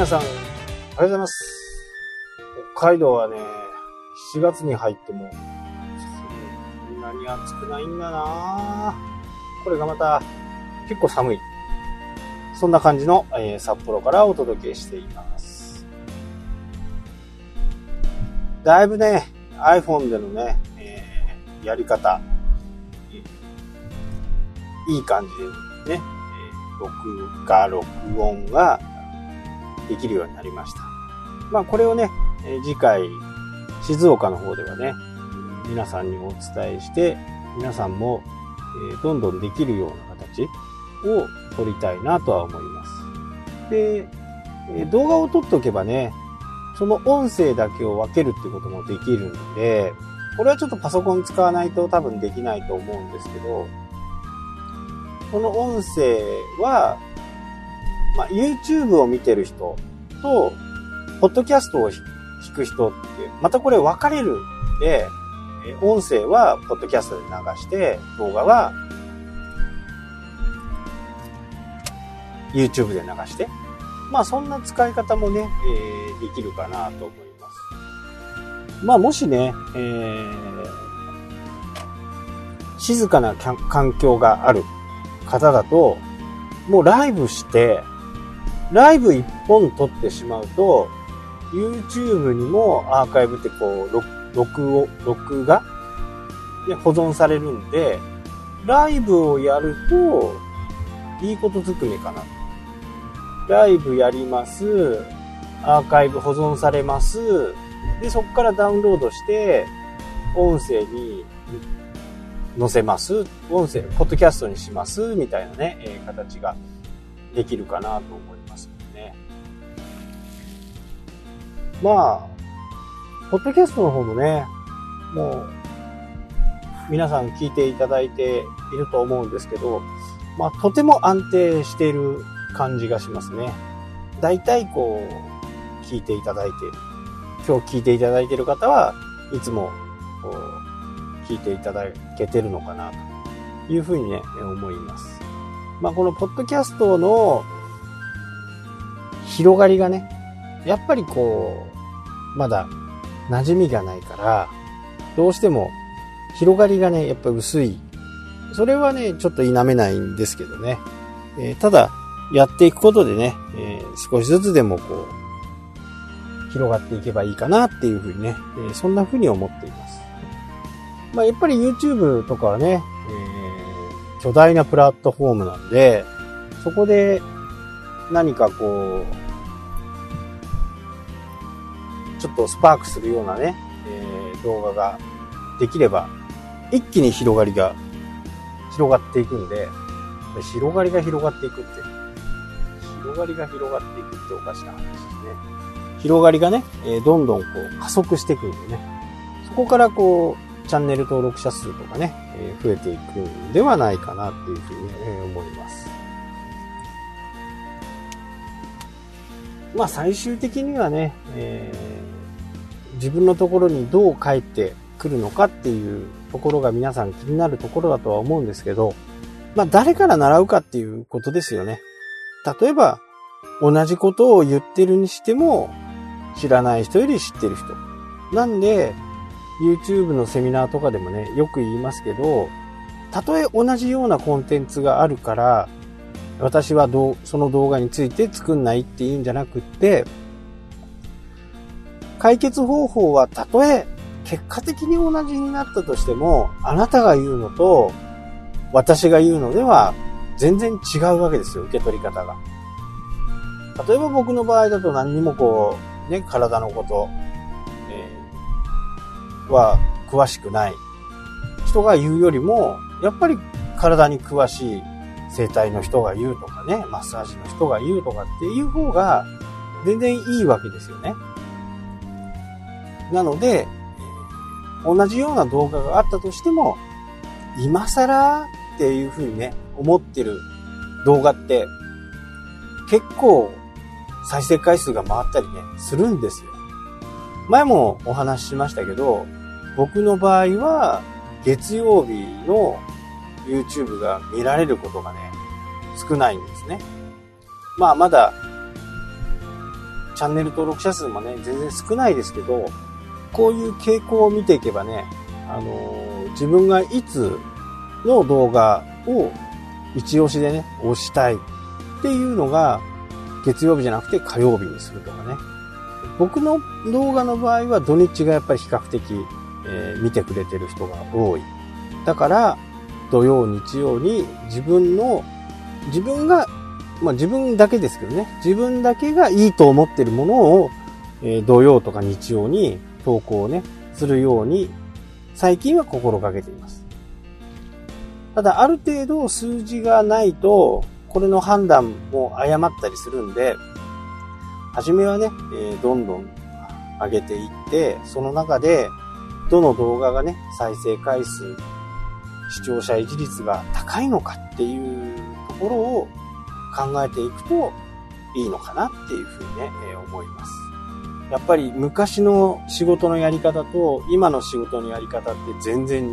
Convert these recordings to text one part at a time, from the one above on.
皆さん、おはようございます。北海道はね、7月に入っても、そんなに暑くないんだなこれがまた、結構寒い。そんな感じの、えー札幌からお届けしています。だいぶね、iPhone でのね、えーやり方、いい感じでね、えー録画、録音ができるようになりました。まあこれをね、次回、静岡の方ではね、皆さんにお伝えして、皆さんも、どんどんできるような形を撮りたいなとは思います。で、動画を撮っておけばね、その音声だけを分けるってこともできるんで、これはちょっとパソコン使わないと多分できないと思うんですけど、この音声は、まあ、YouTube を見てる人と、ポッドキャストを聞く人って、またこれ分かれるんで、音声はポッドキャストで流して、動画は YouTube で流して、まあそんな使い方もね、えーできるかなと思います。まあもしね、えー静かな環境がある方だと、もうライブして、ライブ一本撮ってしまうと、YouTube にもアーカイブってこう、録を、録画？で保存されるんで、ライブをやると、いいことずくめかな。ライブやります。アーカイブ保存されます。で、そこからダウンロードして、音声に載せます。音声、ポッドキャストにします。みたいなね、えー形ができるかなと思いますまあ、ポッドキャストの方もね、もう、皆さん聞いていただいていると思うんですけど、まあ、とても安定している感じがしますね。大体こう、聞いていただいて、今日聞いていただいている方はいつも、こう、聞いていただけてるのかな、というふうにね、思います。まあ、このポッドキャストの広がりがね、やっぱりこう、まだ馴染みがないから、どうしても広がりがね、やっぱ薄い。それはね、ちょっと否めないんですけどね。えーただ、やっていくことでね、えー少しずつでもこう、広がっていけばいいかなっていうふうにね、えーそんなふうに思っています。まあ、やっぱり YouTube とかはね、えー巨大なプラットフォームなんで、そこで何かこう、ちょっとスパークするようなね、えー動画ができれば、一気に広がりが、広がっていくんで、広がりが広がっていくって、広がりが広がっていくっておかしな話ですね。広がりがね、えどんどんこう加速していくんでね、そこからこう、チャンネル登録者数とかね、え増えていくんではないかなっていうふうに、え思います。まあ最終的にはね、えー自分のところにどう帰ってくるのかっていうところが皆さん気になるところだとは思うんですけど、まあ誰から習うかっていうことですよね。例えば、同じことを言ってるにしても、知らない人より知ってる人。なんで、YouTube のセミナーとかでもね、よく言いますけど、たとえ同じようなコンテンツがあるから、私はどうその動画について作んないっていうんじゃなくって、解決方法はたとえ結果的に同じになったとしても、あなたが言うのと私が言うのでは全然違うわけですよ、受け取り方が。例えば僕の場合だと何にもこう、ね、体のこと、えーは詳しくない人が言うよりも、やっぱり体に詳しい整体の人が言うとかね、マッサージの人が言うとかっていう方が全然いいわけですよね。なので、同じような動画があったとしても、今更っていうふうにね、思ってる動画って結構再生回数が回ったりね、するんですよ。前もお話ししましたけど、僕の場合は月曜日の YouTube が見られることがね、少ないんですね。まあまだチャンネル登録者数もね、全然少ないですけど、こういう傾向を見ていけばね、あのー、自分がいつの動画を一押しでね、押したいっていうのが、月曜日じゃなくて火曜日にするとかね。僕の動画の場合は土日がやっぱり比較的、えー、見てくれてる人が多い。だから、土曜、日曜に自分の、自分が、まあ自分だけですけどね、自分だけがいいと思ってるものを、えー、土曜とか日曜に投稿をね、するように、最近は心がけています。ただ、ある程度数字がないと、これの判断も誤ったりするんで、初めはね、え、どんどん上げていって、その中で、どの動画がね、再生回数、視聴者維持率が高いのかっていうところを考えていくといいのかなっていうふうにね、え、思います。やっぱり昔の仕事のやり方と今の仕事のやり方って全然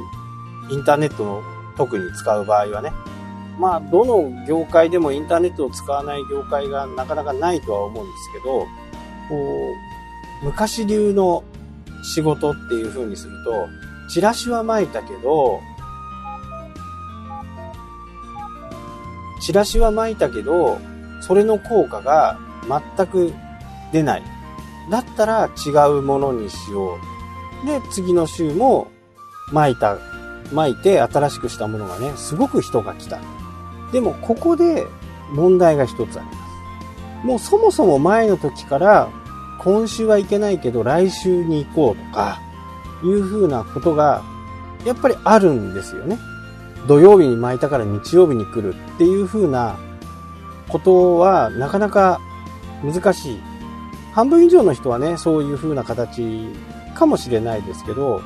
インターネットの特に使う場合はね、まあどの業界でもインターネットを使わない業界がなかなかないとは思うんですけど、こう、昔流の仕事っていう風にすると、チラシは巻いたけど、チラシは巻いたけど、それの効果が全く出ない。だったら違うものにしよう。で、次の週も巻いた、巻いて新しくしたものがね、すごく人が来た。でも、ここで問題が一つあります。もうそもそも前の時から、今週はいけないけど来週に行こうとか、いう風なことが、やっぱりあるんですよね。土曜日に巻いたから日曜日に来るっていう風なことはなかなか難しい。半分以上の人はね、そういう風な形かもしれないですけど、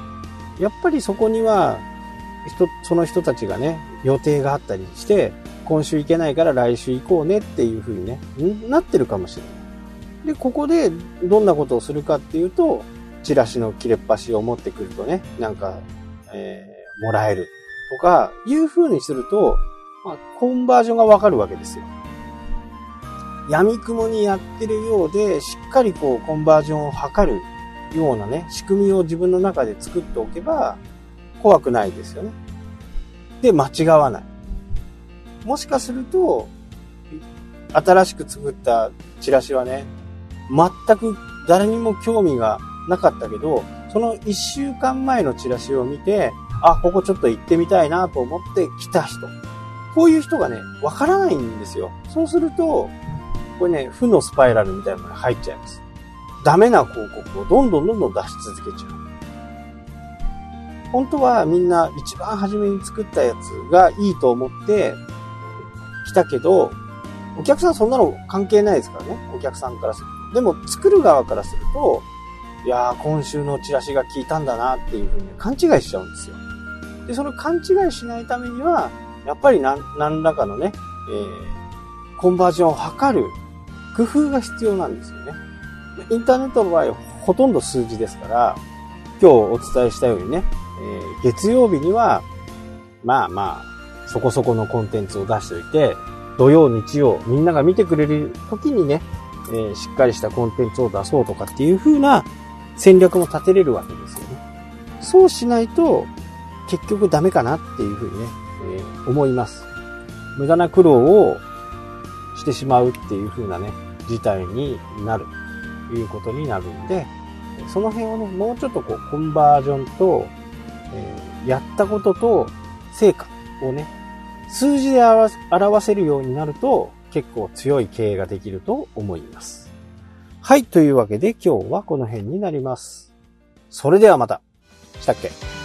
やっぱりそこには、人、その人たちがね、予定があったりして、今週行けないから来週行こうねっていう風にね、なってるかもしれない。で、ここでどんなことをするかっていうと、チラシの切れっ端を持ってくるとね、なんか、えー、もらえるとか、いう風にすると、まあ、コンバージョンがわかるわけですよ。闇雲にやってるようで、しっかりこう、コンバージョンを図るようなね、仕組みを自分の中で作っておけば、怖くないですよね。で、間違わない。もしかすると、新しく作ったチラシはね、全く誰にも興味がなかったけど、その一週間前のチラシを見て、あ、ここちょっと行ってみたいなと思って来た人。こういう人がね、わからないんですよ。そうすると、これね、負のスパイラルみたいなのに入っちゃいます。ダメな広告をどんどんどんどん出し続けちゃう。本当はみんな一番初めに作ったやつがいいと思って来たけど、お客さんそんなの関係ないですからね。お客さんからすると。でも作る側からすると、いやー今週のチラシが効いたんだなっていうふうに勘違いしちゃうんですよ。で、その勘違いしないためには、やっぱり何らかのね、えー、コンバージョンを図る工夫が必要なんですよね。インターネットの場合、ほとんど数字ですから、今日お伝えしたようにね、えー、月曜日には、まあまあ、そこそこのコンテンツを出しておいて、土曜、日曜、みんなが見てくれる時にね、えー、しっかりしたコンテンツを出そうとかっていう風な戦略も立てれるわけですよね。そうしないと、結局ダメかなっていう風にね、えー、思います。無駄な苦労をしてしまうっていう風なね、事態になるということになるんで、その辺をね、もうちょっとこう、コンバージョンと、えー、やったことと成果をね、数字で表せるようになると、結構強い経営ができると思います。はい、というわけで今日はこの辺になります。それではまた。したっけ？